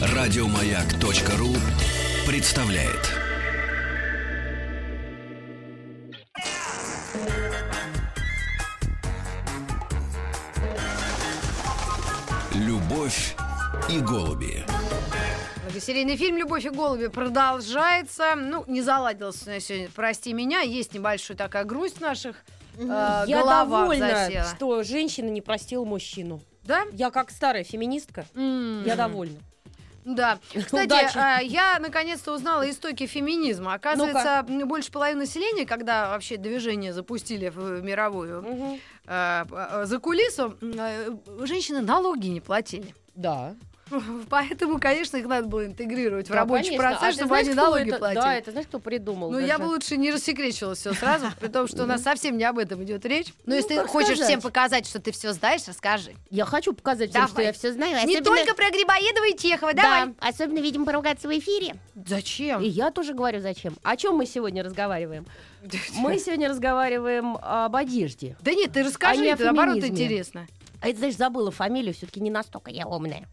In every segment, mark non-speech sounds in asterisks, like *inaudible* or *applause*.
Радиомаяк.ру представляет. Любовь и голуби. Многосерийный фильм «Любовь и голуби» продолжается. Ну, не заладилось у нас сегодня, прости меня. Есть небольшая такая грусть в наших э, Я головах довольна, засела. что женщина не простила мужчину. Да? Я как старая феминистка, М. я довольна. Да. Кстати, Удачи. а, я наконец-то узнала истоки феминизма. Оказывается, м, больше половины населения, когда вообще движение запустили в мировую, э, э, за кулису, э, женщины налоги не платили. Да. *laughs* Поэтому, конечно, их надо было интегрировать в Да, рабочий конечно. А процесс, ты чтобы знаешь, они налоги это- платили. Да, это знаешь, кто придумал? Ну, я даже? бы лучше не рассекречивала все сразу, *laughs* при том, что у нас совсем не об этом идет речь. Но Ну, если ты хочешь всем показать, что ты все знаешь, расскажи. Я хочу показать всем, что я все знаю. Не только про Грибоедова и Чехова, Да, давай. особенно, видимо, поругаться в эфире. Зачем? И я тоже говорю, зачем. О чем мы сегодня разговариваем? *laughs* Мы сегодня разговариваем об одежде. Да нет, ты расскажи, А о это наоборот интересно. А это, знаешь, забыла фамилию, все-таки не настолько я умная.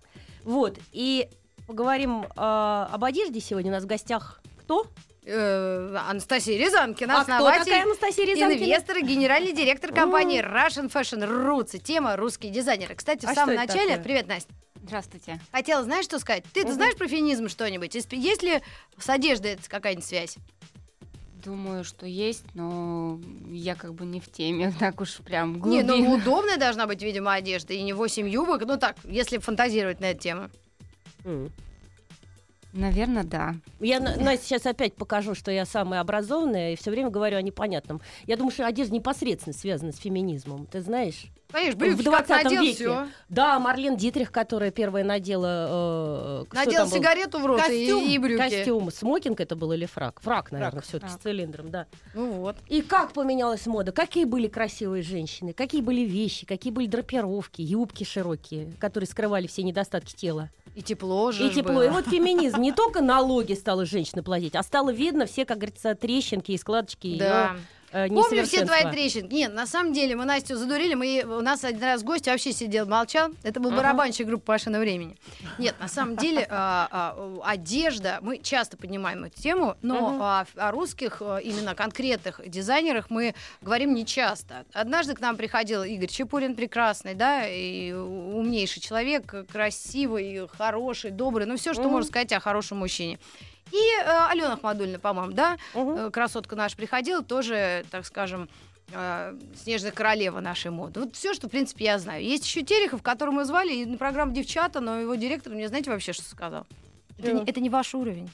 Вот, и поговорим а, об одежде сегодня. У нас в гостях кто? Э, Анастасия Рязанкина, а кто основатель, такая Анастасия Рязанкина? инвестор и генеральный директор компании Russian Fashion Roots. Тема «Русские дизайнеры». Кстати, в А самом начале... такое? Привет, Настя. Здравствуйте. Хотела, знаешь, что сказать? Ты, Мгм. знаешь про феминизм что-нибудь? Есть- Есть ли с одеждой это какая-нибудь связь? Думаю, что есть, но я как бы не в теме, *laughs* так уж прям Не, ну глубинно. удобная должна быть, видимо, одежда, и не 8 юбок. Ну так, если фантазировать на эту тему. М. Наверное, да. Я, На- Настя, сейчас опять покажу, что я самая образованная, и все время говорю о непонятном. Я думаю, что одежда непосредственно связана с феминизмом. Ты знаешь? Конечно, В брюки как 20 надел, веке. всё. Да, Марлен Дитрих, которая первая надела... э, что Надел там был? сигарету в рот и- Костюм, и, брюки. костюм. Смокинг это был или фрак? Фрак, наверное, все-таки с цилиндром, да. Ну вот. И как поменялась мода? Какие были красивые женщины? Какие были вещи? Какие были драпировки? Юбки широкие, которые скрывали все недостатки тела? И тепло же И тепло. было. И вот феминизм. Не только налоги стала женщина платить, а стало видно все, как говорится, трещинки и складочки ее Да. Э, Помню все твои трещинки. Нет, на самом деле мы Настю задурили. Мы, у нас один раз гость вообще сидел, молчал. Это был Ага. барабанщик группы Пашина времени. Нет, на самом деле а, а, одежда, мы часто поднимаем эту тему, но Мгм. о, о русских э, именно конкретных дизайнерах мы говорим не часто. Однажды к нам приходил Игорь Чепурин, прекрасный, да, и умнейший человек, красивый, хороший, добрый, ну все, что можно сказать о хорошем мужчине. И э, Алена Ахмадульна, по-моему, да, э, красотка наша приходила, тоже, так скажем, э, снежная королева нашей моды. Вот все, что, в принципе, я знаю. Есть еще Терехов, которого мы звали и на программу «Девчата», но его директор мне, знаете, вообще что сказал? Это не, это не ваш уровень.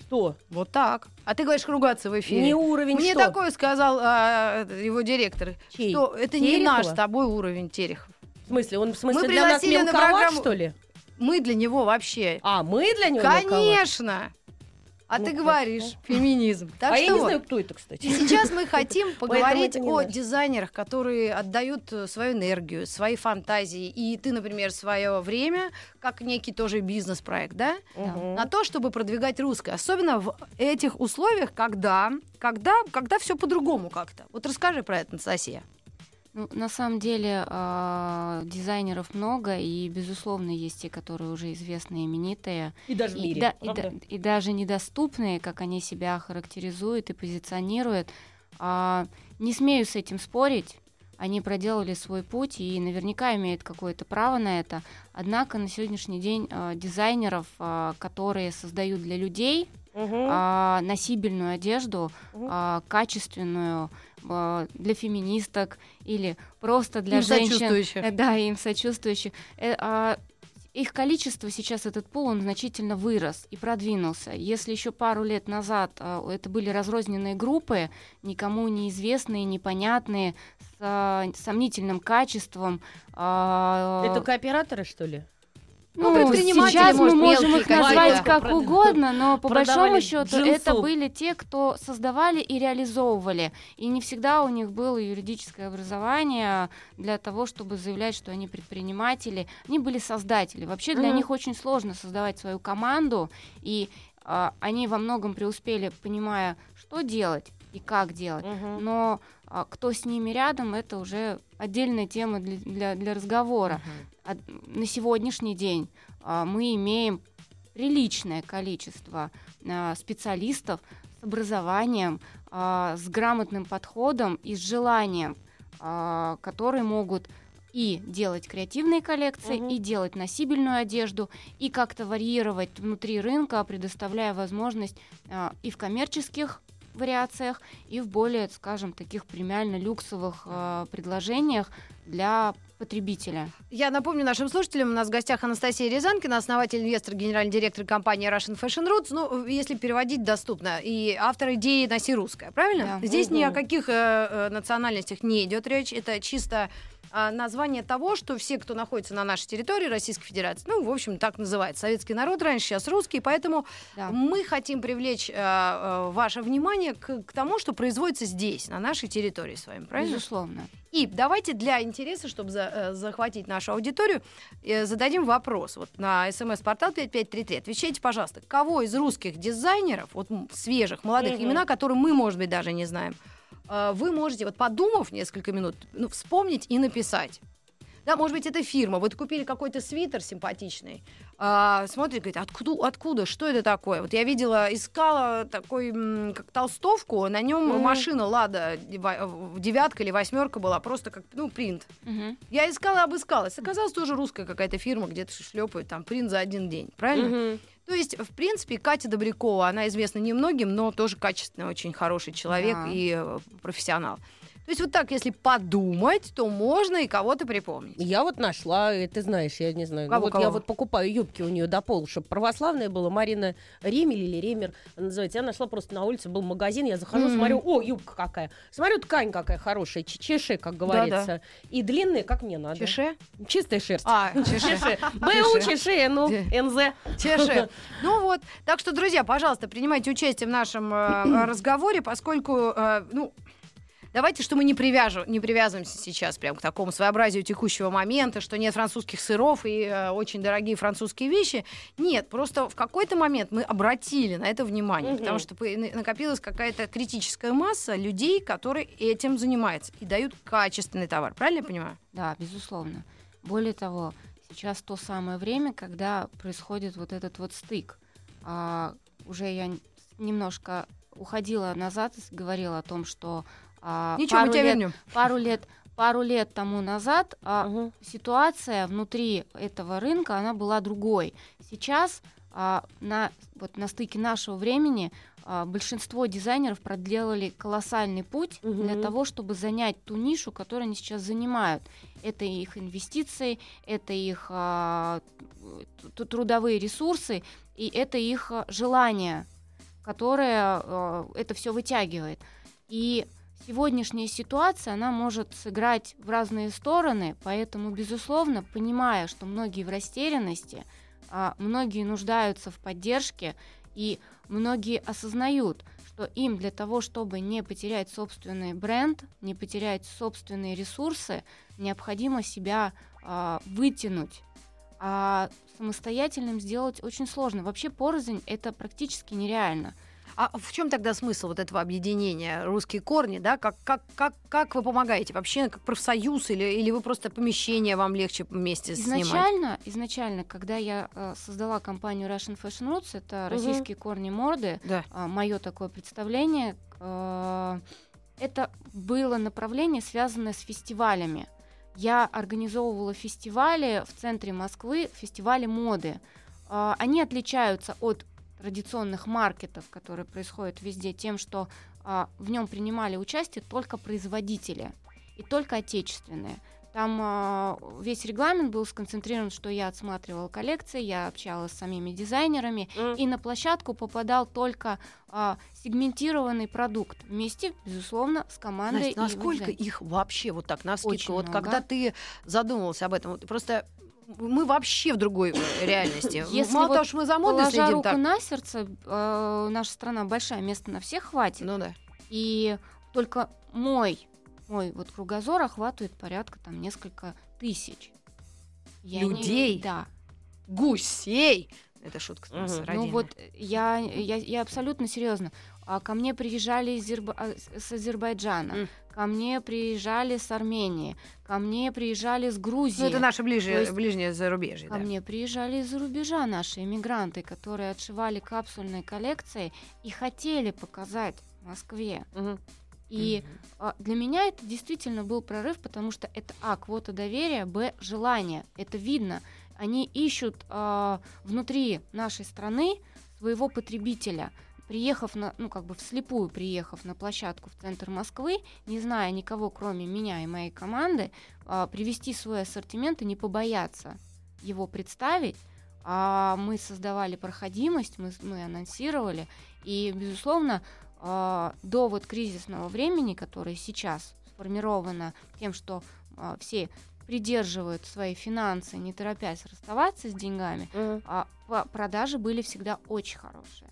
Что? Вот так. А ты говоришь ругаться в эфире. Не уровень Мне что? такое сказал а, его директор, Чей? что это не Терехова? наш с тобой уровень Терехов. В смысле, он в смысле Мы для нас пригласили на мелковат, программу- что ли? Мы для него вообще. А, мы для него мелковат? А Ну, ты говоришь феминизм. Так а что я не знаю, кто это, кстати. Сейчас мы хотим *laughs* поговорить о дизайнерах, которые отдают э, свою энергию, свои фантазии. И ты, например, свое время, как некий тоже бизнес-проект, да, Мгм. на то, чтобы продвигать русское. Особенно в этих условиях, когда, когда, когда все по-другому как-то. Вот расскажи про это, Анастасия. Ну, на самом деле а, дизайнеров много, и, безусловно, есть те, которые уже известные, именитые. И даже в мире. да- и да- и даже недоступные, как они себя характеризуют и позиционируют. А, не смею с этим спорить. Они проделали свой путь и наверняка имеют какое-то право на это. Однако на сегодняшний день а, дизайнеров, а, которые создают для людей а, носибельную одежду, а, качественную для феминисток или просто для Им женщин. сочувствующих. Э, Да, им сочувствующих. Э, а, их количество сейчас, этот пул, он значительно вырос и продвинулся. Если еще пару лет назад а, это были разрозненные группы, никому неизвестные, непонятные, с а, сомнительным качеством. а, Это кооператоры, что ли? Ну, предприниматели, сейчас мы можем их назвать как угодно, но по продавали большому счету джинсу. это были те, кто создавали и реализовывали. И не всегда у них было юридическое образование для того, чтобы заявлять, что они предприниматели. Они были создатели. Вообще для Мгм. них очень сложно создавать свою команду, и а, они во многом преуспели, понимая, что делать и как делать. Мгм. Но а, кто с ними рядом, это уже отдельная тема для, для, для разговора. А на сегодняшний день а, мы имеем приличное количество а, специалистов с образованием, а, с грамотным подходом и с желанием, которые могут и делать креативные коллекции, Мгм. и делать носибельную одежду, и как-то варьировать внутри рынка, предоставляя возможность и в коммерческих вариациях, и в более, скажем, таких премиально-люксовых а, предложениях для потребителя. Я напомню нашим слушателям, у нас в гостях Анастасия Рязанкина, основатель, инвестор, генеральный директор компании Russian Fashion Roots. Ну, если переводить доступно. И автор идеи «Носи русское», правильно? Да. Здесь ни о каких э, э, национальностях не идет речь. Это чисто а, название того, что все, кто находится на нашей территории Российской Федерации, ну, в общем, так называется. Советский народ раньше, сейчас русский. Поэтому Да. мы хотим привлечь э, э, ваше внимание к, к тому, что производится здесь, на нашей территории с вами, правильно? Безусловно. И давайте для интереса, чтобы за- э, захватить нашу аудиторию, э, зададим вопрос. Вот на смс-портал 5533. Отвечайте, пожалуйста, кого из русских дизайнеров, вот свежих, молодых, Мгм. имена, которые мы, может быть, даже не знаем, вы можете, вот подумав несколько минут, ну, вспомнить и написать. Да, может быть, это фирма. Вот купили какой-то свитер симпатичный, а, смотрит, говорит, откуда, откуда, что это такое? Вот я видела, искала такой, как толстовку, на нем Мгм. машина Лада, в- девятка или восьмерка была, просто как, ну, принт. Мгм. Я искала, обыскалась. Оказалось, тоже русская какая-то фирма, где-то шлепают там принт за один день, правильно? Мгм. То есть, в принципе, Катя Добрякова, она известна немногим, но тоже качественный, очень хороший человек Да. и э, профессионал. То есть вот так, если подумать, то можно и кого-то припомнить. Я вот нашла, и ты знаешь, я не знаю. ну Кого, вот кого? я вот покупаю юбки у нее до пола, чтобы православная была. Марина Ремель или Ремер называется. Я нашла просто на улице, был магазин, я захожу, Мгм. смотрю, о, юбка какая. Смотрю, ткань какая хорошая, чеше, как говорится. И длинная, как мне надо. Чеше? Чистая шерсть. А, чеше. Чеше. БУ, чеше, ну, НЗ. Чеше. Ну вот. Так что, друзья, пожалуйста, принимайте участие в нашем э, *clears throat* разговоре, поскольку, э, ну, Давайте, что мы не, привяжу, не привязываемся сейчас прям к такому своеобразию текущего момента, что нет французских сыров и э, очень дорогие французские вещи. Нет, просто в какой-то момент мы обратили на это внимание, Мгм. потому что накопилась какая-то критическая масса людей, которые этим занимаются и дают качественный товар. Правильно я понимаю? Да, безусловно. Более того, сейчас то самое время, когда происходит вот этот вот стык. А, уже я немножко уходила назад и говорила о том, что а, Ничего, мы пару, тебя лет, вернем. пару лет пару лет тому назад а, Мгм. ситуация внутри этого рынка она была другой. Сейчас а, на вот на стыке нашего времени а, большинство дизайнеров проделали колоссальный путь Мгм. для того, чтобы занять ту нишу, которую они сейчас занимают. Это их инвестиции, это их а, трудовые ресурсы и это их желание, которое а, это все вытягивает. И сегодняшняя ситуация, она может сыграть в разные стороны, поэтому, безусловно, понимая, что многие в растерянности, а, многие нуждаются в поддержке, и многие осознают, что им для того, чтобы не потерять собственный бренд, не потерять собственные ресурсы, необходимо себя а, вытянуть. А самостоятельным сделать очень сложно. Вообще порознь это практически нереально. А в чем тогда смысл вот этого объединения русские корни, да? Как, как, как, как вы помогаете? Вообще как профсоюз или, или вы просто помещение вам легче вместе снимать? Изначально, изначально, когда я э, создала компанию Russian Fashion Roots, это Мгм. российские корни морды, Да. мое такое представление, э, это было направление, связанное с фестивалями. Я организовывала фестивали в центре Москвы, фестивали моды. Э, Они отличаются от традиционных маркетов, которые происходят везде, тем, что а, в нем принимали участие только производители и только отечественные. Там а, весь регламент был сконцентрирован, что я отсматривала коллекции, я общалась с самими дизайнерами, М. и на площадку попадал только а, сегментированный продукт вместе, безусловно, с командой. Настя, насколько их вообще вот так на Очень Вот много. когда ты задумывался об этом, вот просто мы вообще в другой э, реальности. Если Мало вот того, что мы за модой следим руку так. на сердце, э, наша страна большая, места на всех хватит. Ну да. И только мой, мой вот кругозор охватывает порядка там несколько тысяч. Я не- Людей? да. Гусей. Это шутка Мгм. с Ну Ну вот э, я, я, я абсолютно серьезно. А ко мне приезжали из Азерба- а, с- Азербайджана, М. ко мне приезжали с Армении, ко мне приезжали с Грузии. Ну, это наше ближе, То есть- ближнее зарубежье. Ко да. мне приезжали из-за рубежа наши иммигранты, которые отшивали капсульные коллекции и хотели показать в Москве. Мгм. И а, для меня это действительно был прорыв, потому что это а квота доверия, б желание. Это видно. Они ищут а, внутри нашей страны своего потребителя. Приехав на, ну как бы вслепую приехав на площадку в центр Москвы, не зная никого, кроме меня и моей команды, а, привести свой ассортимент и не побояться его представить. А мы создавали проходимость, мы, мы анонсировали, и безусловно а, до вот кризисного времени, которое сейчас сформировано тем, что а, все придерживают свои финансы, не торопясь расставаться с деньгами, Мгм. а по- продажи были всегда очень хорошие.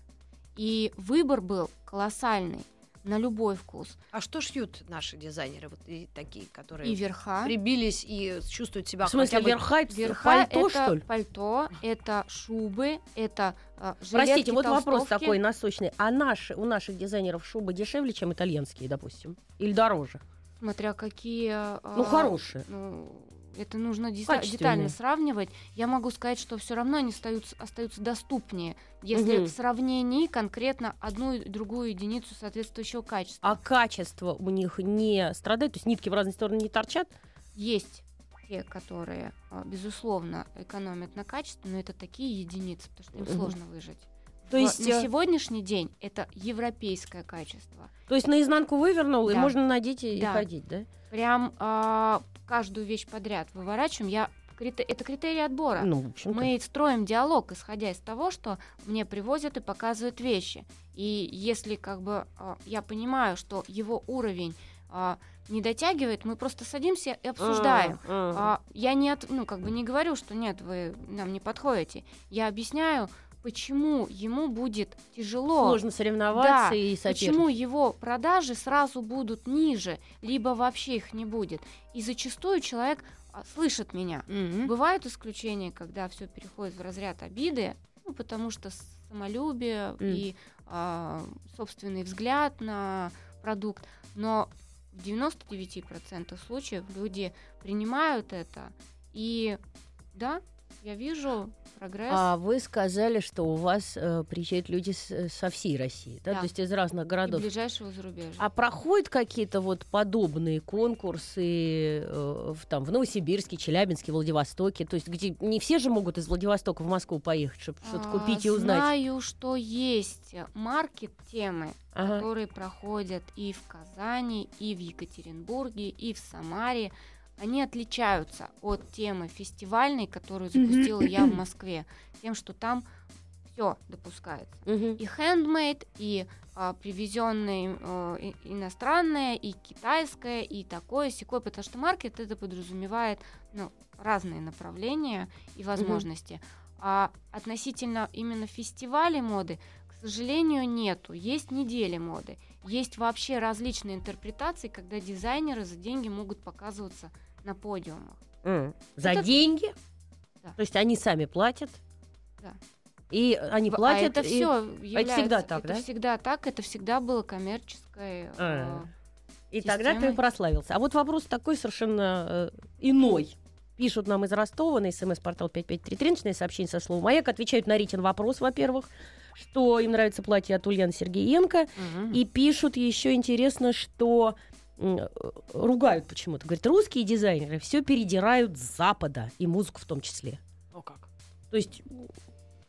И выбор был колоссальный на любой вкус. А что шьют наши дизайнеры, вот и такие, которые И верха. прибились и чувствуют себя В смысле, бы... верха, это Верха пальто, это что ли? пальто, это шубы, это Простите, жилетки, вот вопрос толстовки. такой насущный. А наши, у наших дизайнеров шубы дешевле, чем итальянские, допустим? Или дороже? Смотря какие... Ну, а, хорошие. ну, это нужно детально сравнивать. Я могу сказать, что все равно они остаются, остаются доступнее, если Мгм. в сравнении конкретно одну и другую единицу соответствующего качества. А качество у них не страдает? То есть нитки в разные стороны не торчат? Есть те, которые, а, безусловно, экономят на качестве, но это такие единицы, потому что им Мгм. сложно выжить. То есть, на э, сегодняшний день это европейское качество. То есть наизнанку вывернул, и Да. можно надеть и, и Да. ходить, да? Прям а, каждую вещь подряд выворачиваем. Я это критерий отбора. Ну, в общем-то. Мы строим диалог, исходя из того, что мне привозят и показывают вещи. И если как бы а, я понимаю, что его уровень а, не дотягивает, мы просто садимся и обсуждаем. Я не от, ну как бы не говорю, что нет, вы нам не подходите. Я объясняю, почему ему будет тяжело. Сложно соревноваться Да, и соперничать. Почему его продажи сразу будут ниже, либо вообще их не будет? И зачастую человек а, слышит меня. Мгм. Бывают исключения, когда все переходит в разряд обиды, ну, потому что самолюбие М. и а, собственный взгляд на продукт. Но в 99% случаев люди принимают это. И да, я вижу прогресс. А вы сказали, что у вас э, приезжают люди с- со всей России, да? Да. То есть из разных и городов. ближайшего зарубежья. А проходят какие-то вот подобные конкурсы э, в, там, в Новосибирске, Челябинске, Владивостоке? То есть где не все же могут из Владивостока в Москву поехать, чтобы что-то А, купить и узнать? Знаю, что есть маркет темы, Ага. которые проходят и в Казани, и в Екатеринбурге, и в Самаре. Они отличаются от темы фестивальной, которую запустила я в *clears throat* Москве, тем, что там все допускается. Мгм. И хендмейд, и а, привезенное э, и- иностранное, и китайское, и такое, секое, потому что маркет это подразумевает ну, разные направления и возможности. А относительно именно фестивалей моды, к сожалению, нету. Есть недели моды. Есть вообще различные интерпретации, когда дизайнеры за деньги могут показываться на подиумах. М. За Это- деньги? Да. То есть они сами платят? Да. И они В- платят? а это и- все всегда так, это да? всегда так, это всегда было коммерческое. А. э, И тогда ты системой. прославился. А вот вопрос такой совершенно э, иной. Пишут нам из Ростова на смс-портал 5533, начиная сообщение со словом «Маяк», отвечают на Ритин вопрос, во-первых, что им нравится платье от Ульяны Сергеенко, мгм. и пишут еще интересно, что э, ругают почему-то. Говорят, русские дизайнеры все передирают с Запада, и музыку в том числе. О, как. То есть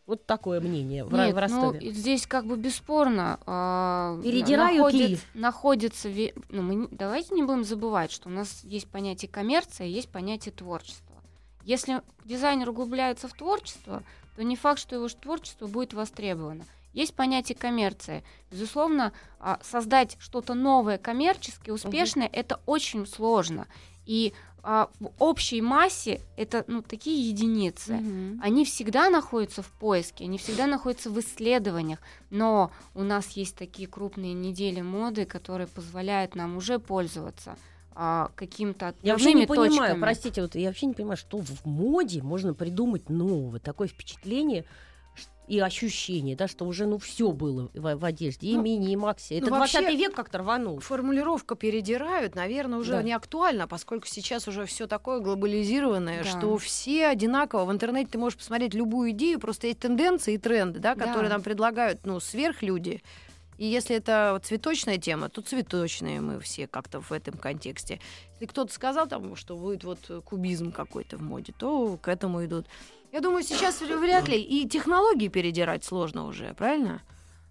вот такое мнение Нет, в Ростове. ну, здесь как бы бесспорно а, Передирают находит- ли? находится ну, мы давайте не будем забывать, что у нас есть понятие коммерция, есть понятие творчества. Если дизайнер углубляется в творчество, то не факт, что его творчество будет востребовано. Есть понятие коммерции. Безусловно, а, создать что-то новое коммерчески успешное это очень сложно. И а, в общей массе это ну, такие единицы Мгм. они всегда находятся в поиске, они всегда находятся в исследованиях, но у нас есть такие крупные недели моды, которые позволяют нам уже пользоваться а, каким-то Я вообще не отправными понимаю, точками. простите, вот я вообще не понимаю, что в моде можно придумать нового. Такое впечатление, и ощущение, да, что уже ну все было в, в одежде, и Ну, мини, и макси. Это ну, 20 вообще- век как-то рванул. Формулировка передирают, наверное, уже Да. не актуальна, поскольку сейчас уже все такое глобализированное, Да. что все одинаково. В интернете ты можешь посмотреть любую идею, просто есть тенденции и тренды, да, которые Да. нам предлагают ну, сверхлюди. И если это цветочная тема, то цветочные мы все как-то в этом контексте. Если кто-то сказал, там, что будет вот кубизм какой-то в моде, то к этому идут. Я думаю, сейчас вряд ли. И технологии передирать сложно уже, правильно?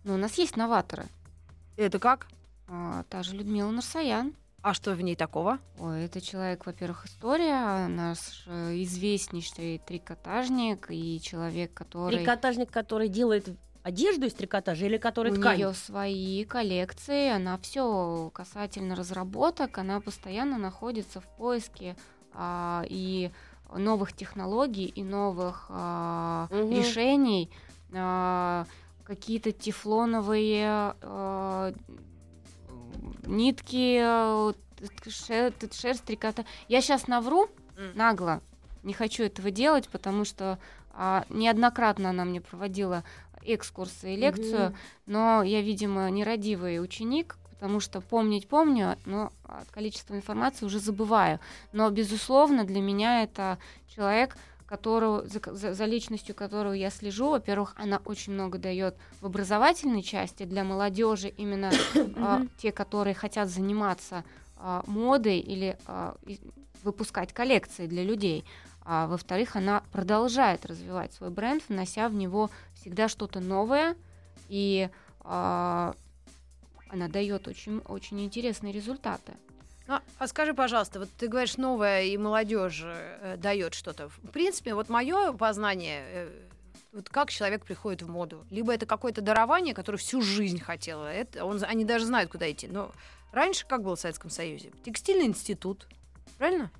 Но у нас есть новаторы. Это как? А, та же Людмила Нарсаян. А что в ней такого? Ой, это человек, во-первых, история, наш э, известнейший трикотажник и человек, который... Трикотажник, который делает одежду из трикотажа или который У ткань? нее свои коллекции, она все касательно разработок, она постоянно находится в поиске а, и новых технологий и новых а, Мгм. решений, а, какие-то тефлоновые а, нитки, т- ше- т- шерсть, трикота. Я сейчас навру нагло, не хочу этого делать, потому что а, неоднократно она мне проводила экскурсы и лекцию, Мгм. но я, видимо, нерадивый ученик, потому что помнить помню, но от количества информации уже забываю. Но, безусловно, для меня это человек, которого, за, за- за личностью которого я слежу. Во-первых, она очень много дает в образовательной части для молодежи, именно *coughs* а, те, которые хотят заниматься а, модой или а, выпускать коллекции для людей. А во-вторых, она продолжает развивать свой бренд, внося в него всегда что-то новое, и она дает очень, очень интересные результаты. А, а скажи, пожалуйста, вот ты говоришь, новая и молодежь э, дает что-то. В принципе, вот мое познание, э, вот как человек приходит в моду. Либо это какое-то дарование, которое всю жизнь хотела. Это, он, они даже знают, куда идти. Но раньше как было в Советском Союзе? Текстильный институт, правильно?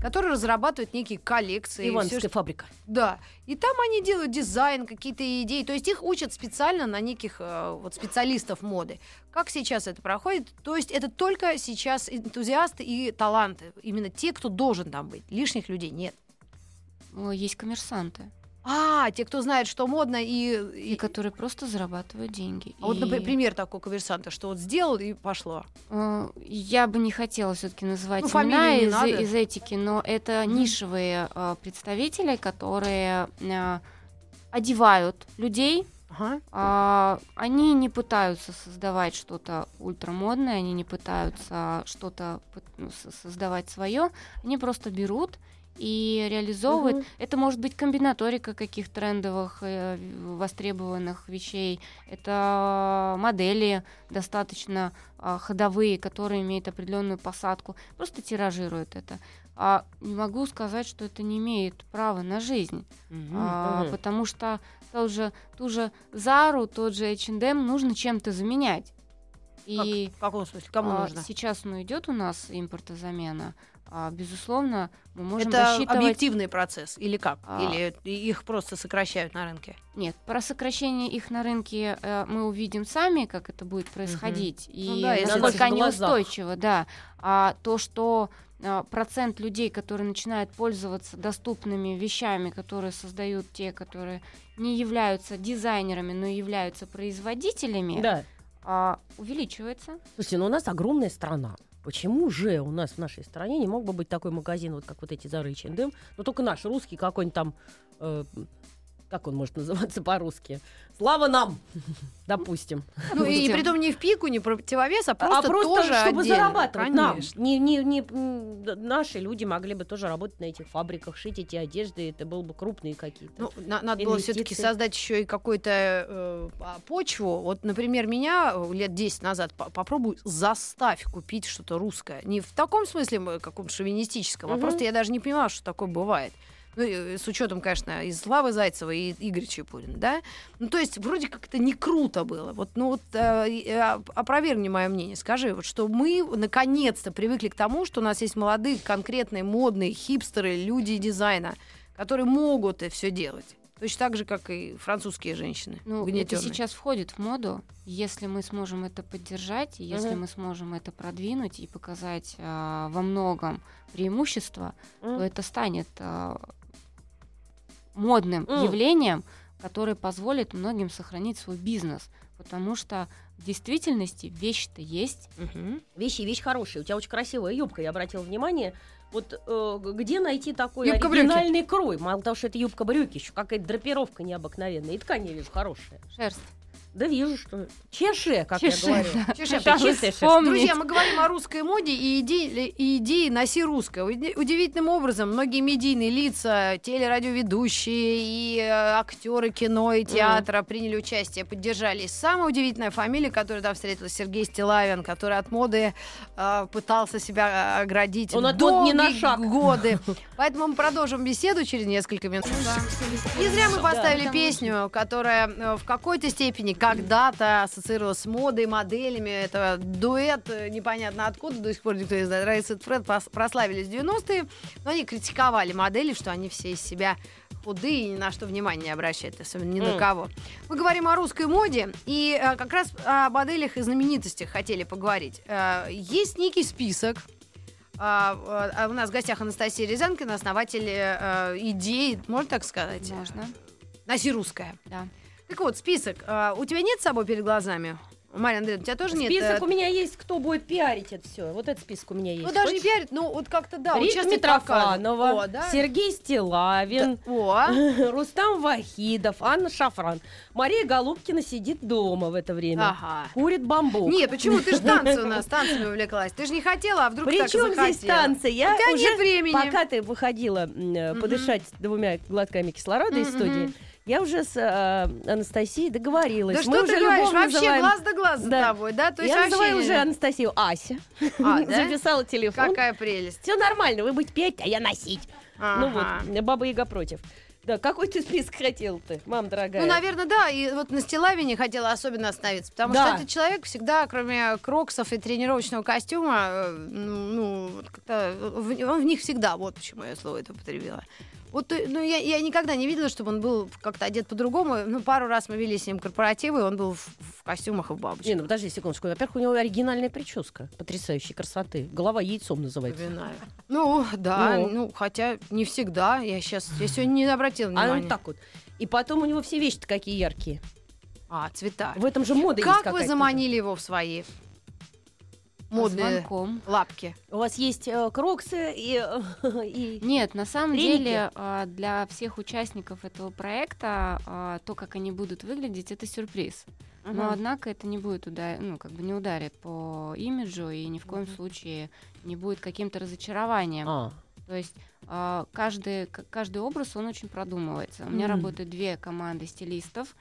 Который разрабатывает некие коллекции. Ивановская что- фабрика. Да. И там они делают дизайн, какие-то идеи. То есть их учат специально на неких э, вот специалистов моды. Как сейчас это проходит? То есть это только сейчас энтузиасты и таланты. Именно те, кто должен там быть. Лишних людей нет. Есть коммерсанты, А, те, кто знает, что модно, и... и которые просто зарабатывают деньги. А вот, И, например, пример такого коммерсанта, что вот сделал и пошло. э, Я бы не хотела все-таки называть Ну, имена из, надо. из этики, но это нишевые э, представители, которые э, одевают людей Ага. А, они не пытаются создавать что-то ультрамодное, они не пытаются что-то ну, со- создавать свое, они просто берут и реализовывают. Мгм. Это может быть комбинаторика каких трендовых, э, востребованных вещей. Это модели достаточно а, ходовые, которые имеют определенную посадку. Просто тиражируют это. А не могу сказать, что это не имеет права на жизнь. А, Мгм. потому что тот же, ту же Зару, тот же H&M нужно чем-то заменять. И В каком смысле? Кому а, нужно? сейчас ну, идет у нас импортозамена. А, безусловно, мы можем Это рассчитывать... объективный процесс или как? А. Или их просто сокращают на рынке? Нет, про сокращение их на рынке э, мы увидим сами, как это будет происходить, и Ну да, насколько они устойчивы, да. А то, что а, процент людей, которые начинают пользоваться доступными вещами, которые создают те, которые не являются дизайнерами, но являются производителями, Да. А, увеличивается. Слушайте, ну у нас огромная страна. Почему же у нас в нашей стране не мог бы быть такой магазин, вот как вот эти и H&M, но только наш, русский какой-нибудь там, э, как он может называться *laughs* по-русски? Слава нам, *laughs* допустим. Ну и Будем. притом не в пику, не противовес, а просто, а просто тоже чтобы отдельно. зарабатывать нам. Не, не, не, наши люди могли бы тоже работать на этих фабриках, шить эти одежды, это было бы крупные какие-то. Ну, на- надо было все-таки создать еще и какую-то э, а, почву. Вот, например, меня э, лет 10 назад по- попробуй заставь купить что-то русское. Не в таком смысле м, каком-то шовинистическом, а Мгм. просто я даже не понимала, что такое бывает. Ну, и, с учетом, конечно, и Славы Зайцева, и Игоря Чепурина, да? Ну, то есть, вроде как это не круто было. Вот, ну, вот, э, и, э, опровергни мое мнение. Скажи, вот, что мы наконец-то привыкли к тому, что у нас есть молодые, конкретные, модные, хипстеры, люди дизайна, которые могут все делать. Точно так же, как и французские женщины. Ну, это сейчас входит в моду. Если мы сможем это поддержать, и если Мгм. мы сможем это продвинуть и показать а, во многом преимущество, то М. это станет а, модным М. явлением, который позволит многим сохранить свой бизнес, потому что в действительности вещи-то есть. Мгм. Вещи, вещь хорошая. У тебя очень красивая юбка, я обратила внимание. Вот э, где найти такой Юбка-брюки. оригинальный крой? Мало того, что это юбка-брюки, еще какая-то драпировка необыкновенная. И ткань я вижу хорошая. Шерсть. Да вижу, что... Чеше, как Чеше, я говорю. да. Чеше. Помнить. Друзья, мы говорим о русской моде и идеи, и идеи «Носи русское». Уди- Удивительным образом многие медийные лица, телерадиоведущие и э, актеры кино и театра приняли участие, поддержали. И самая удивительная фамилия, которая там встретилась, Сергей Стилавин, который от моды э, пытался себя э, оградить Он от не на шаг. годы. Поэтому мы продолжим беседу через несколько минут. Не зря мы поставили Да. песню, которая э, в какой-то степени когда-то ассоциировалась с модой, моделями. Это дуэт, э, непонятно откуда, до сих пор никто не знает. Райс и Фред прос- прославились в 90-е, но они критиковали модели, что они все из себя худые и ни на что внимания не обращают, особенно ни на М. кого. Мы говорим о русской моде, и э, как раз о моделях и знаменитостях хотели поговорить. Э, есть некий список, а, а у нас в гостях Анастасия Рязанкина, основатель э, идеи, можно так сказать? Можно, Носи русская. да. Так вот, список. а, у тебя нет с собой перед глазами? Мария Андреевна, у тебя тоже нет? Список э, у меня есть, кто будет пиарить это все. Вот этот список у меня есть. Ну, даже не Хочешь? пиарит, ну, вот как-то, да, Рита участвует Митрофанова. О, да? Сергей Стилавин, О, *laughs* Рустам Вахидов, Анна Шафран. Мария Голубкина сидит дома в это время. ага. Курит бамбук. Нет, почему? Ты же танцы *laughs* у нас, танцами увлеклась. Ты же не хотела, а вдруг так Причем захотела. здесь танцы? Я У тебя уже, нет времени. пока ты выходила э, подышать двумя глотками кислорода из студии. Я уже с э, Анастасией договорилась. Да Мы что ты говоришь? Вообще называем. глаз да глаз за Да. тобой, да? То есть я вообще называю уже Анастасию Ася. А, *laughs* да? Записала телефон. Какая прелесть. Все нормально, вы будете петь, а я носить. Ну Ага. вот, Баба Яга против. Да, какой ты список хотел ты, мам дорогая? Ну, наверное, да. И вот на Стилавине хотела особенно остановиться, потому Да. что этот человек всегда, кроме кроксов и тренировочного костюма, э, ну, ну, как-то в, он в них всегда. Вот почему я слово это употребила. Вот, э, ну, я, я никогда не видела, чтобы он был как-то одет по-другому. Ну, пару раз мы вели с ним корпоративы, и он был в, в костюмах и в бабочках. Не, ну подожди секундочку. Во-первых, у него оригинальная прическа потрясающей красоты. Голова яйцом называется. Напоминаю. Ну, да, Ну. ну. хотя не всегда. Я сейчас, я сегодня не обратила А внимания. ну так вот. И потом у него все вещи какие яркие. А, цвета. В этом же мода есть Как вы заманили его в свои модные Звонком. лапки? У вас есть э, кроксы и... э, *laughs* и... Нет, на самом Треники. деле а, для всех участников этого проекта а, то, как они будут выглядеть, это сюрприз. Но Мгм. однако это не будет удар... ну, как бы не ударит по имиджу и ни в коем Мгм. случае не будет каким-то разочарованием. А, То есть а, каждый, каждый образ, он очень продумывается. У меня Мгм. работают две команды стилистов,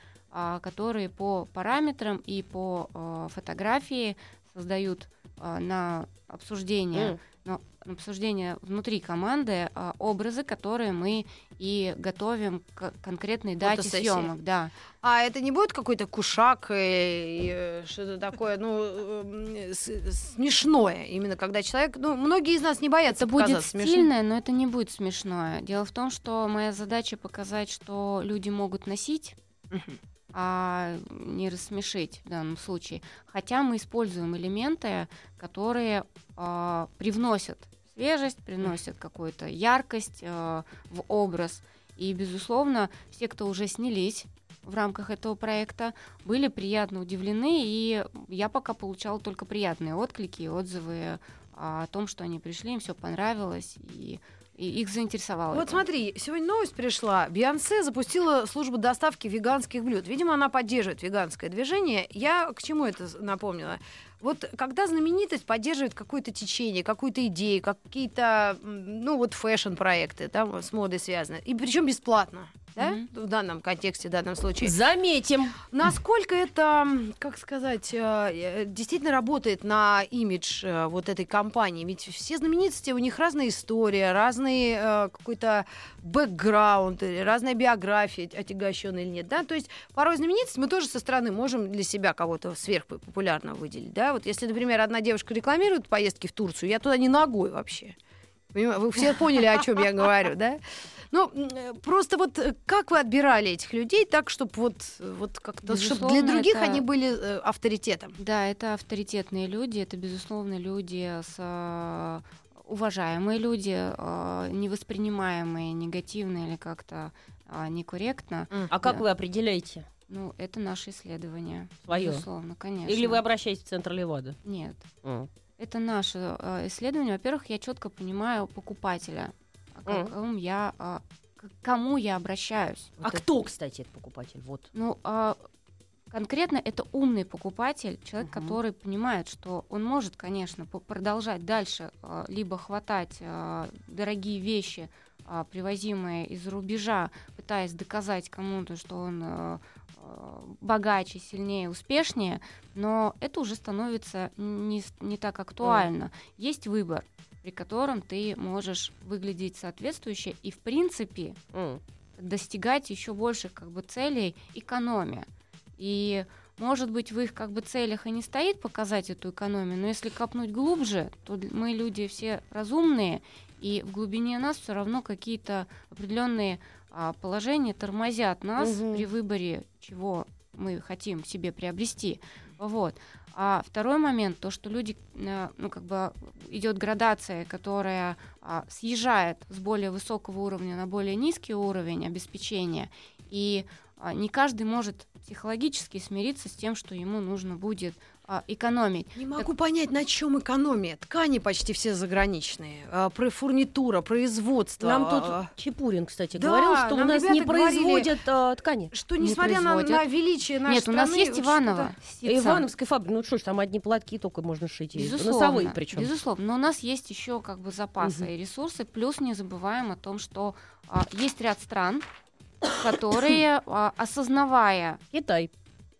которые по параметрам и по фотографии создают а, на обсуждение, м. на обсуждение внутри команды а, образы, которые мы и готовим к конкретной дате съемок. Да. А это не будет какой-то кушак и, и, э, что-то такое, ну, э, смешное, именно когда человек, ну, многие из нас не боятся Это будет смешным. стильное, но это не будет смешное. Дело в том, что моя задача показать, что люди могут носить, Мгм. А не рассмешить в данном случае. Хотя мы используем элементы, которые а, привносят свежесть, приносят какую-то яркость а, в образ. И, безусловно, все, кто уже снялись в рамках этого проекта, были приятно удивлены, и я пока получала только приятные отклики и отзывы а, о том, что они пришли, им все понравилось, и, и их заинтересовало. Вот это. смотри, сегодня новость пришла. Бейонсе запустила службу доставки веганских блюд. Видимо, она поддерживает веганское движение. Я к чему это напомнила? Вот когда знаменитость поддерживает какое-то течение, какую-то идею, какие-то, ну вот фэшн-проекты, там с модой связаны, и причем бесплатно, да, Мгм. в данном контексте, в данном случае. Заметим. Насколько это, как сказать, э, э, действительно работает на имидж э, вот этой компании? Ведь все знаменитости, у них разная история, разный какой-то бэкграунд, разная биография, отягощенная или нет, да? То есть порой знаменитость мы тоже со стороны можем для себя кого-то сверхпопулярного выделить, да? Вот если, например, одна девушка рекламирует поездки в Турцию, я туда не ногой вообще. Вы все поняли, о чем я говорю, да? Ну, э, просто вот э, как вы отбирали этих людей так, чтобы вот, э, вот как-то, чтобы для других это- они были авторитетом? Да, это авторитетные люди, это, безусловно, люди с а, уважаемые люди, э, не воспринимаемые негативно или как-то э, некорректно. А как Да. вы определяете? Ну, это наше исследование. Своё? Безусловно, конечно. Или вы обращаетесь в Центр Левада? Нет. М. Это наше э, исследование. Во-первых, я четко понимаю покупателя, а к кому я, а, к кому я обращаюсь. А кто, кстати, этот покупатель? Вот. Ну, а, конкретно это умный покупатель, человек, Мгм. который понимает, что он может, конечно, продолжать дальше а, либо хватать а, дорогие вещи, а, привозимые из-за рубежа, пытаясь доказать кому-то, что он а, а, богаче, сильнее, успешнее, но это уже становится не, не так актуально. Есть выбор, при котором ты можешь выглядеть соответствующе и, в принципе, М. достигать еще больших как бы целей экономия. И может быть в их как бы целях и не стоит показать эту экономию, но если копнуть глубже, то мы люди все разумные, и в глубине нас все равно какие-то определенные положения тормозят нас Мгм. при выборе, чего мы хотим себе приобрести. Вот. А второй момент, то, что люди, э, ну, как бы идет градация, которая а, съезжает с более высокого уровня на более низкий уровень обеспечения, и а, не каждый может психологически смириться с тем, что ему нужно будет а, экономить. Не могу понять, на чем экономия. Ткани почти все заграничные. А, про фурнитура, производство. Нам тут а, Чепурин, кстати, Да, говорил, что у нас не говорили- производят а, ткани. Что Не несмотря на, производят. на величие нашей Нет, у нас страны, есть Иваново. сица. Ивановской фабрики, ну что ж, там одни платки только можно шить. Безусловно, Носовые причем. безусловно. Но у нас есть еще как бы запасы Мгм. и ресурсы. Плюс не забываем о том, что а, есть ряд стран, которые, а, осознавая Китай,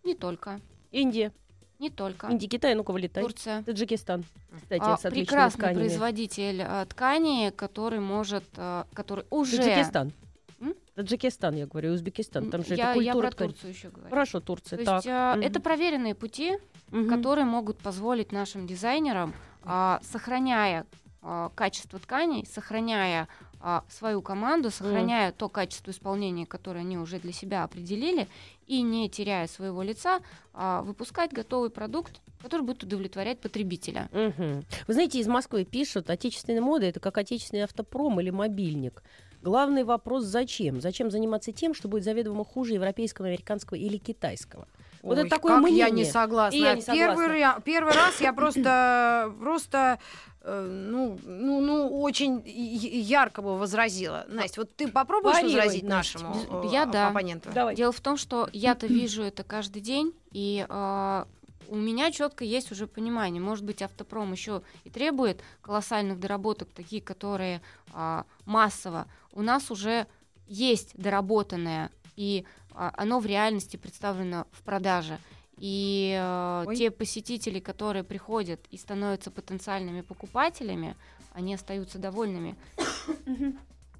не только, Индия. Не только, Индия, Китай, ну-ка вылетай. Турция, Таджикистан, кстати, а, с прекрасный тканями. производитель а, ткани, который может, а, который уже Таджикистан. М? Таджикистан, я говорю, и Узбекистан. Там же я, это я культура про ткани. Турцию еще говорю. Хорошо, Турция. То так. есть а, Мгм. это проверенные пути, Мгм. которые могут позволить нашим дизайнерам, а, сохраняя а, качество тканей, сохраняя а, свою команду, сохраняя то качество исполнения, которое они уже для себя определили, и не теряя своего лица, а, выпускать готовый продукт, который будет удовлетворять потребителя. Мгм. Вы знаете, из Москвы пишут, отечественная мода это как отечественный автопром или мобильник. Главный вопрос зачем? Зачем заниматься тем, что будет заведомо хуже европейского, американского или китайского? Вот Ой, это такое как мнение. я не согласна. И я не Первый, согласна. ра- первый раз я просто, просто э, ну, ну, ну, очень ярко бы возразила. Настя, вот ты попробуешь Парируй, возразить Настя. нашему э, Я да. оппоненту? Давай. Дело в том, что я-то вижу это каждый день, и а, у меня четко есть уже понимание. Может быть, автопром еще и требует колоссальных доработок, такие, которые а, массово. У нас уже есть доработанное, и оно в реальности представлено в продаже. И э, Ой. те посетители, которые приходят и становятся потенциальными покупателями, они остаются довольными.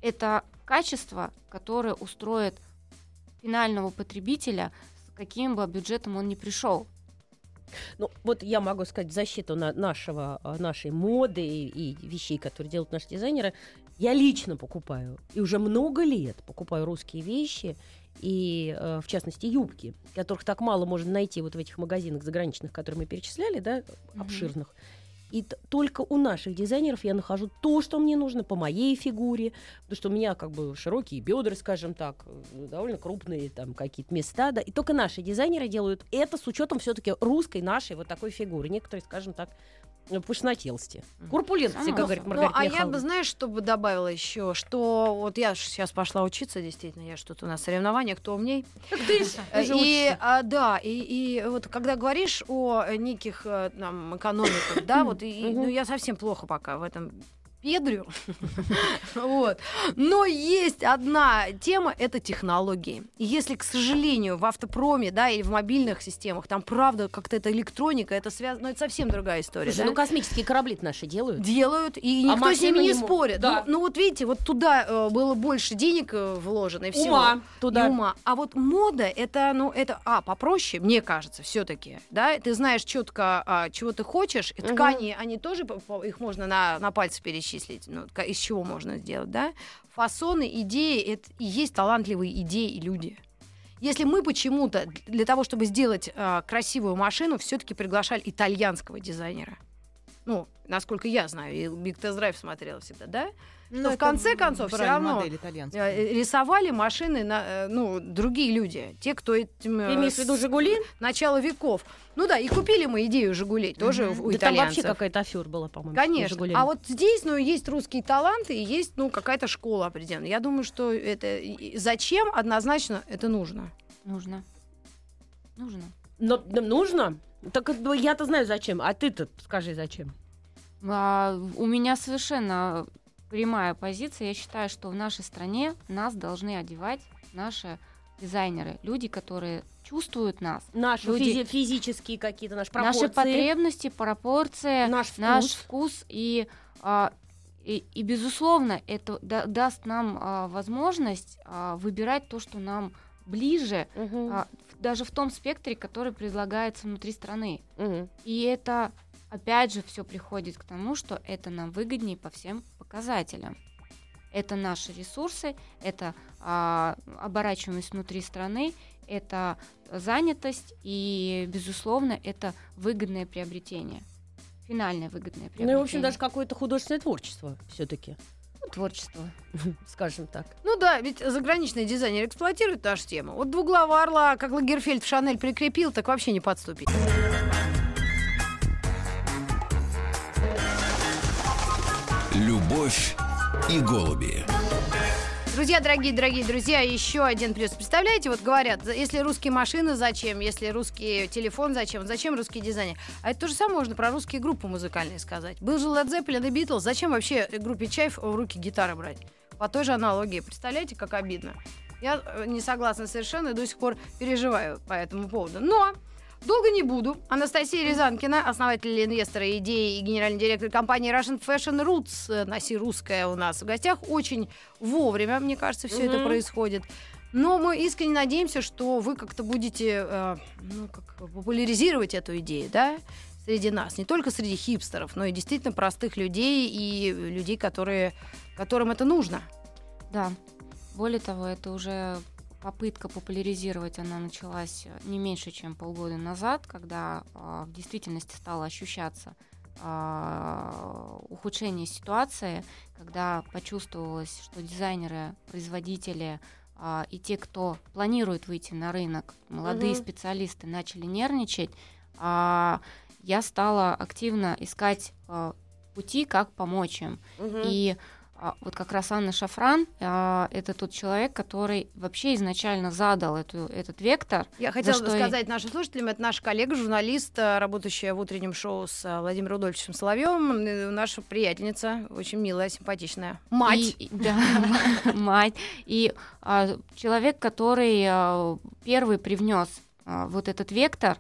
Это качество, которое устроит финального потребителя, с каким бы бюджетом он ни пришел. Ну, вот я могу сказать в защиту на- нашего, а, нашей моды и, и вещей, которые делают наши дизайнеры. Я лично покупаю, и уже много лет покупаю русские вещи, и, э, в частности, юбки, которых так мало можно найти вот в этих магазинах заграничных, которые мы перечисляли, да, обширных. И только у наших дизайнеров я нахожу то, что мне нужно по моей фигуре, потому что у меня как бы широкие бедра, скажем так, э, довольно крупные там какие-то места, да, и только наши дизайнеры делают это с учетом все-таки русской нашей вот такой фигуры. Некоторые, скажем так, э, пышнотелости. Курпулентности, как говорит собой. Ну, Маргарита а я бы, знаешь, что бы добавила еще, что вот я сейчас пошла учиться, действительно, я что-то у нас соревнования, кто умней. Так ты И учишься. а, да, и, и вот когда говоришь о э, неких э, там, экономиках, да, вот, и, ну, я совсем плохо пока в этом педрю. вот. Но есть одна тема — это технологии. И если, к сожалению, в автопроме, да, или в мобильных системах, там, правда, как-то это электроника, это связано, ну, это совсем другая история, Слушай, да? ну космические корабли наши делают. делают, и А никто с ними не не спорит. Да. Ну, ну вот видите, вот туда э, было больше денег э, вложено и всего. Ума туда. И ума. А вот мода это, ну, это, а, попроще, мне кажется, все-таки. Да, ты знаешь четко, а, чего ты хочешь. И Мгм. ткани, они тоже, их можно на, на пальцы перечислить. Ну, ка- из чего можно сделать, да? Фасоны, идеи, это и есть талантливые идеи и люди. Если мы почему-то для того, чтобы сделать а, красивую машину, все-таки приглашали итальянского дизайнера. Ну, насколько я знаю, и Big Test Drive смотрела всегда, да? Ну, Но в конце концов все равно э, рисовали машины, на, э, ну, другие люди, те, кто этим... э, имеешь в виду «Жигули»? начала веков. Ну да, и купили мы идею «Жигулей» тоже Мгм. у Да там вообще итальянцев. какая-то афера была, по-моему. Конечно. А вот здесь, ну, есть русские таланты и есть, ну, какая-то школа определенная. Я думаю, что это... Зачем однозначно это нужно? Нужно. Нужно. Но нужно? Так ну, я-то знаю зачем, а ты-то скажи зачем. А, у меня совершенно прямая позиция. Я считаю, что в нашей стране нас должны одевать наши дизайнеры, люди, которые чувствуют нас, Наши Люди- физи- физические какие-то наши пропорции. наши потребности, пропорции, Наш вкус. наш вкус и, а, и, и, безусловно, это да- даст нам а, возможность а, выбирать то, что нам ближе, Мгм. а, даже в том спектре, который предлагается внутри страны. Мгм. И это, опять же, все приходит к тому, что это нам выгоднее по всем показателям. Это наши ресурсы, это а, оборачиваемость внутри страны, это занятость и, безусловно, это выгодное приобретение. Финальное выгодное приобретение. Ну и, в общем, даже какое-то художественное творчество все-таки, творчество. *laughs* скажем так. Ну да, ведь заграничный дизайнер эксплуатирует нашу тему. Вот двуглавого орла, как Лагерфельд в Шанель прикрепил, так вообще не подступить. Любовь и голуби. Друзья, дорогие, дорогие друзья, еще один плюс. Представляете, вот говорят, если русские машины, зачем? Если русский телефон, зачем? Зачем русский дизайнер? А это то же самое можно про русские группы музыкальные сказать. Был же Led Zeppelin и Beatles, зачем вообще группе Чайф в руки гитары брать? По той же аналогии. Представляете, как обидно? Я э, не согласна совершенно и до сих пор переживаю по этому поводу. Но Долго не буду. Анастасия Рязанкина, основатель инвестора идеи и генеральный директор компании Russian Fashion Roots, э, носи русская у нас в гостях. Очень вовремя, мне кажется, все это происходит. Но мы искренне надеемся, что вы как-то будете э, ну, как, популяризировать эту идею, да, среди нас. Не только среди хипстеров, но и действительно простых людей и людей, которые, которым это нужно. Да. Более того, это уже попытка популяризировать, она началась э, не меньше, чем полгода назад, когда а, в действительности стало ощущаться а, ухудшение ситуации, когда почувствовалось, что дизайнеры, производители а, и те, кто планирует выйти на рынок, молодые Мгм. специалисты начали нервничать, а, я стала активно искать а, пути, как помочь им. И а, вот как раз Анна Шафран а, это тот человек, который вообще изначально задал эту, этот вектор. Я хотела бы и- сказать нашим слушателям, это наш коллега, журналист, э, работающая в утреннем шоу с Владимиром Рудольфовичем Соловьевым, э, наша приятельница, очень милая, симпатичная. Мать. И- и- да, *laughs* мать. И а, человек, который а, первый привнес а, вот этот вектор,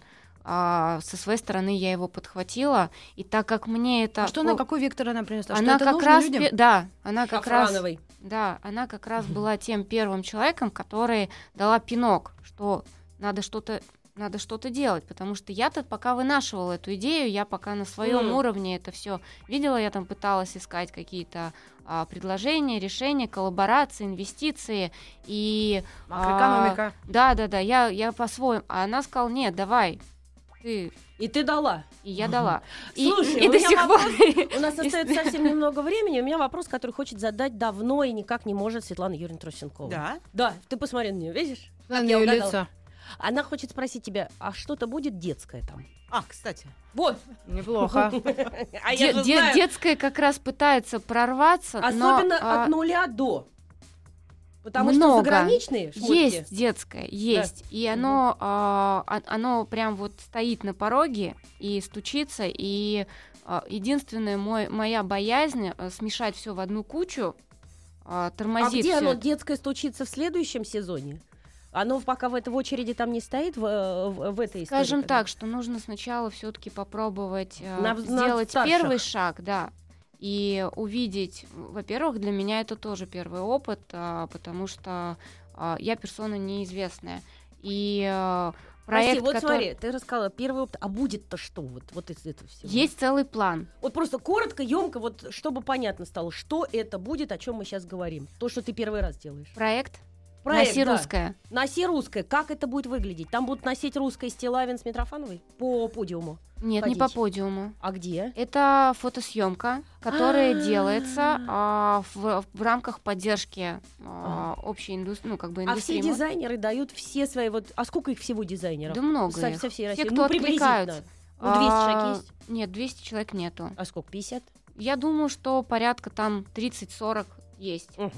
а, со своей стороны я его подхватила, и так как мне это... А что она, какой вектор она принесла? Что она это как нужно раз, людям? да, она как раз Шафрановой. Да, она как раз была тем первым человеком, который дала пинок, что надо что-то надо что-то делать, потому что я тут пока вынашивала эту идею, я пока на своем Мгм. уровне это все видела, я там пыталась искать какие-то а, предложения, решения, коллаборации, инвестиции и Макроэкономика. да, да, да, я я по-своему, а она сказала нет, давай, ты И ты дала. и я дала. И, Слушай, и у до меня сих пор *laughs* У нас остается *laughs* совсем немного времени. У меня вопрос, который хочет задать давно и никак не может Светлана Юрьевна Трусенкова. Да? Да, ты посмотри на нее, видишь? На угадала. лицо. Она хочет спросить тебя, а что-то будет детское там? А, кстати. Вот. Неплохо. *laughs* А Де- де- детская как раз пытается прорваться, но, Особенно а, от нуля до. Потому что Много. заграничные шмотки- Есть детское, есть. И оно, а, а- оно прям вот стоит на пороге и стучится. И а, единственная мой, моя боязнь а, смешать все в одну кучу, а, А тормозит где всё оно это. детское стучится в следующем сезоне? Оно пока в, это, в очереди там не стоит в, э, в, в этой? Скажем так, что нужно сначала все-таки попробовать а, На- на сделать старших. первый шаг, да, и увидеть. Во-первых, для меня это тоже первый опыт, а, потому что а, я персона неизвестная. И а, Прости, проект, вот который... смотри, ты рассказала первый опыт, а будет-то что вот, вот из этого всего? Есть целый план. Вот просто коротко, емко, вот чтобы понятно стало, что это будет, о чем мы сейчас говорим. То, что ты первый раз делаешь. Проект Проект, Носи да. русское. Носи русское. Как это будет выглядеть? Там будут носить русское Стилавин с Митрофановой по подиуму. Нет, не по Ходить. подиуму. А где? Это фотосъемка, которая А. делается а, в, в рамках поддержки а, общей индустрии, ну как бы А все индустрии. дизайнеры дают все свои вот. А сколько их всего дизайнеров? Да много со, их. со всей Все, России. кто ну, откликаются. Ну, 200 А, человек есть. Нет, 200 человек нету. А сколько? 50? Я думаю, что порядка там 30-40 есть. Угу.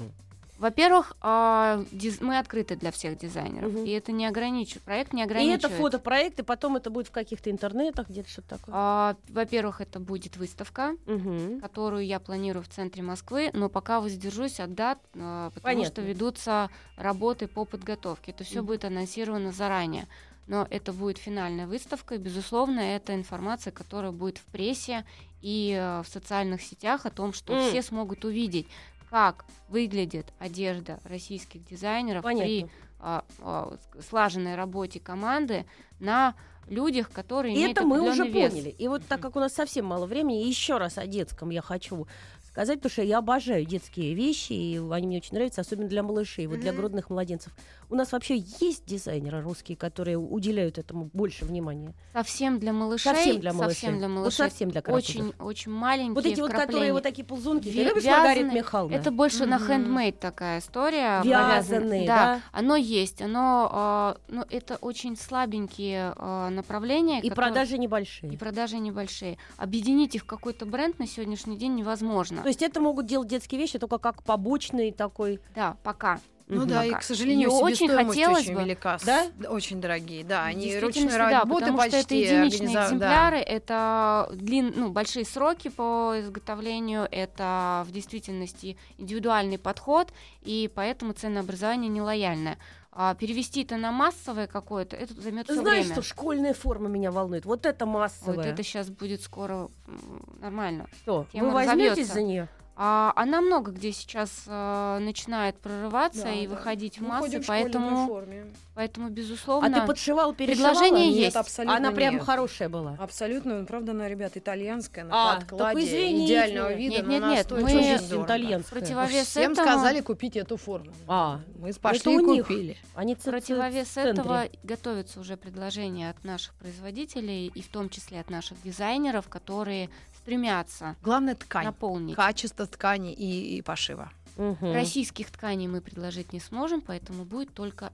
Во-первых, а, мы открыты для всех дизайнеров, Мгм. и это не ограничивает, проект не И ограничивает. это фотопроект, и потом это будет в каких-то интернетах, где-то что-то такое. А, во-первых, это будет выставка, Мгм. которую я планирую в центре Москвы, но пока воздержусь от дат, а, потому Понятно. что ведутся работы по подготовке. Это все Мгм. будет анонсировано заранее. Но это будет финальная выставка, и, безусловно, это информация, которая будет в прессе и э, в социальных сетях о том, что М. все смогут увидеть, как выглядит одежда российских дизайнеров при Понятно. а, а, с- слаженной работе команды на людях, которые И имеют это мы уже вес. поняли. И вот так как у нас совсем мало времени, еще раз о детском я хочу сказать, потому что я обожаю детские вещи, и они мне очень нравятся, особенно для малышей, вот для грудных младенцев. У нас вообще есть дизайнеры русские, которые уделяют этому больше внимания? Совсем для малышей. Совсем для малышей. Совсем для Вот малышей. совсем для карапузов. очень, очень маленькие Вот эти вот, которые вот такие ползунки. Ты Ви- любишь, вязаные. Маргарита Михайловна? Это больше на Мгм. handmade такая история. Вязаные, провязанная. да? Оно есть. Оно, а, ну, это очень слабенькие а, направления. И которые- продажи небольшие. И продажи небольшие. Объединить их в какой-то бренд на сегодняшний день невозможно. То есть это могут делать детские вещи только как побочный такой... Да, пока. Ну да, и, к сожалению, Её очень хотелось очень бы. велика. Да? Очень дорогие, да. Они ручной да, работы потому почти. что это единичные да. экземпляры, это длин, ну, большие сроки по изготовлению, это в действительности индивидуальный подход, и поэтому ценообразование нелояльное. А перевести это на массовое какое-то, это займет все Знаешь, время. что школьная форма меня волнует? Вот это массовая. Вот это сейчас будет скоро нормально. Что, тема вы возьметесь разовьется. за нее? А, она много где сейчас э, начинает прорываться Да, и да. выходить в Мы массы, в поэтому, форме. поэтому безусловно. А ты подшивал, перешивала? Предложение Нет, есть. абсолютно Она прям нет. хорошая была. Абсолютно, ну, правда, она, ребята, итальянская, на А, подкладе, так извините. идеального вида, Нет, нет, нет, мы- очень итальянская. Противовес Всем этому- сказали купить эту форму. А, Мы это пошли у них. купили. они ц- Противовес центре. этого готовятся уже предложения от наших производителей и в том числе от наших дизайнеров, которые стремятся Главное ткань. наполнить. Качество ткани и, и пошива. Мгм. Российских тканей мы предложить не сможем, поэтому будет только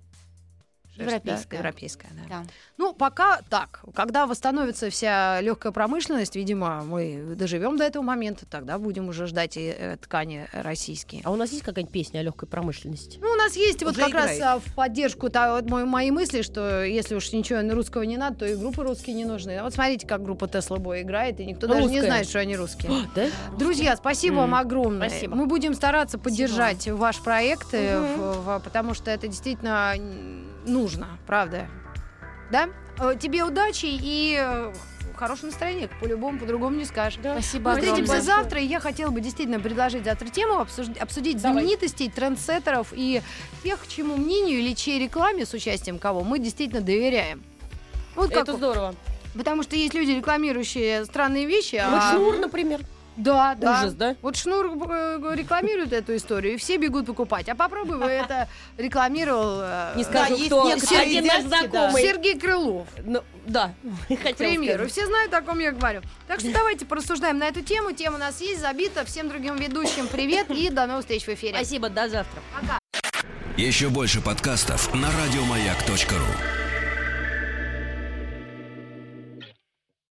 европейская. Да, европейская, да. Да. Ну, пока так. Когда восстановится вся легкая промышленность, видимо, мы доживем до этого момента, тогда будем уже ждать и э, ткани российские. А у нас есть какая-нибудь песня о легкой промышленности? Ну, у нас есть вот Уже как играет. раз а, в поддержку та, вот мой- моей мысли, что если уж ничего русского не надо, то и группы русские не нужны. А Вот смотрите, как группа Тесла Бой играет, и никто даже не Русская. знает, что они русские. Да? Друзья, спасибо М, вам огромное. спасибо. Мы будем стараться поддержать ваш проект, Мгм. в- в- потому что это действительно нужно, правда. Да? Э, Тебе удачи и э, хорошего настроения, по-любому, по-другому не скажешь. Спасибо Мы встретимся огромное. завтра, и я хотела бы действительно предложить завтра тему, обсуж- обсудить Давай. знаменитостей, трендсеттеров и тех, чему мнению или чьей рекламе с участием кого мы действительно доверяем. Вот как, Это здорово. потому что есть люди, рекламирующие странные вещи, Вот а... например. Да, да. Ужас, да? Вот Шнур э, рекламирует эту историю, и все бегут покупать. А попробуй бы это рекламировал э, Не скажу, кто. Один наш знакомый. Сергей Крылов. Ну, да. К примеру. Все знают, о ком я говорю. Так что давайте порассуждаем на эту тему. Тема у нас есть, забита. Всем другим ведущим привет и до новых встреч в эфире. Спасибо, до завтра. Пока. Еще больше подкастов на радиомаяк.ру.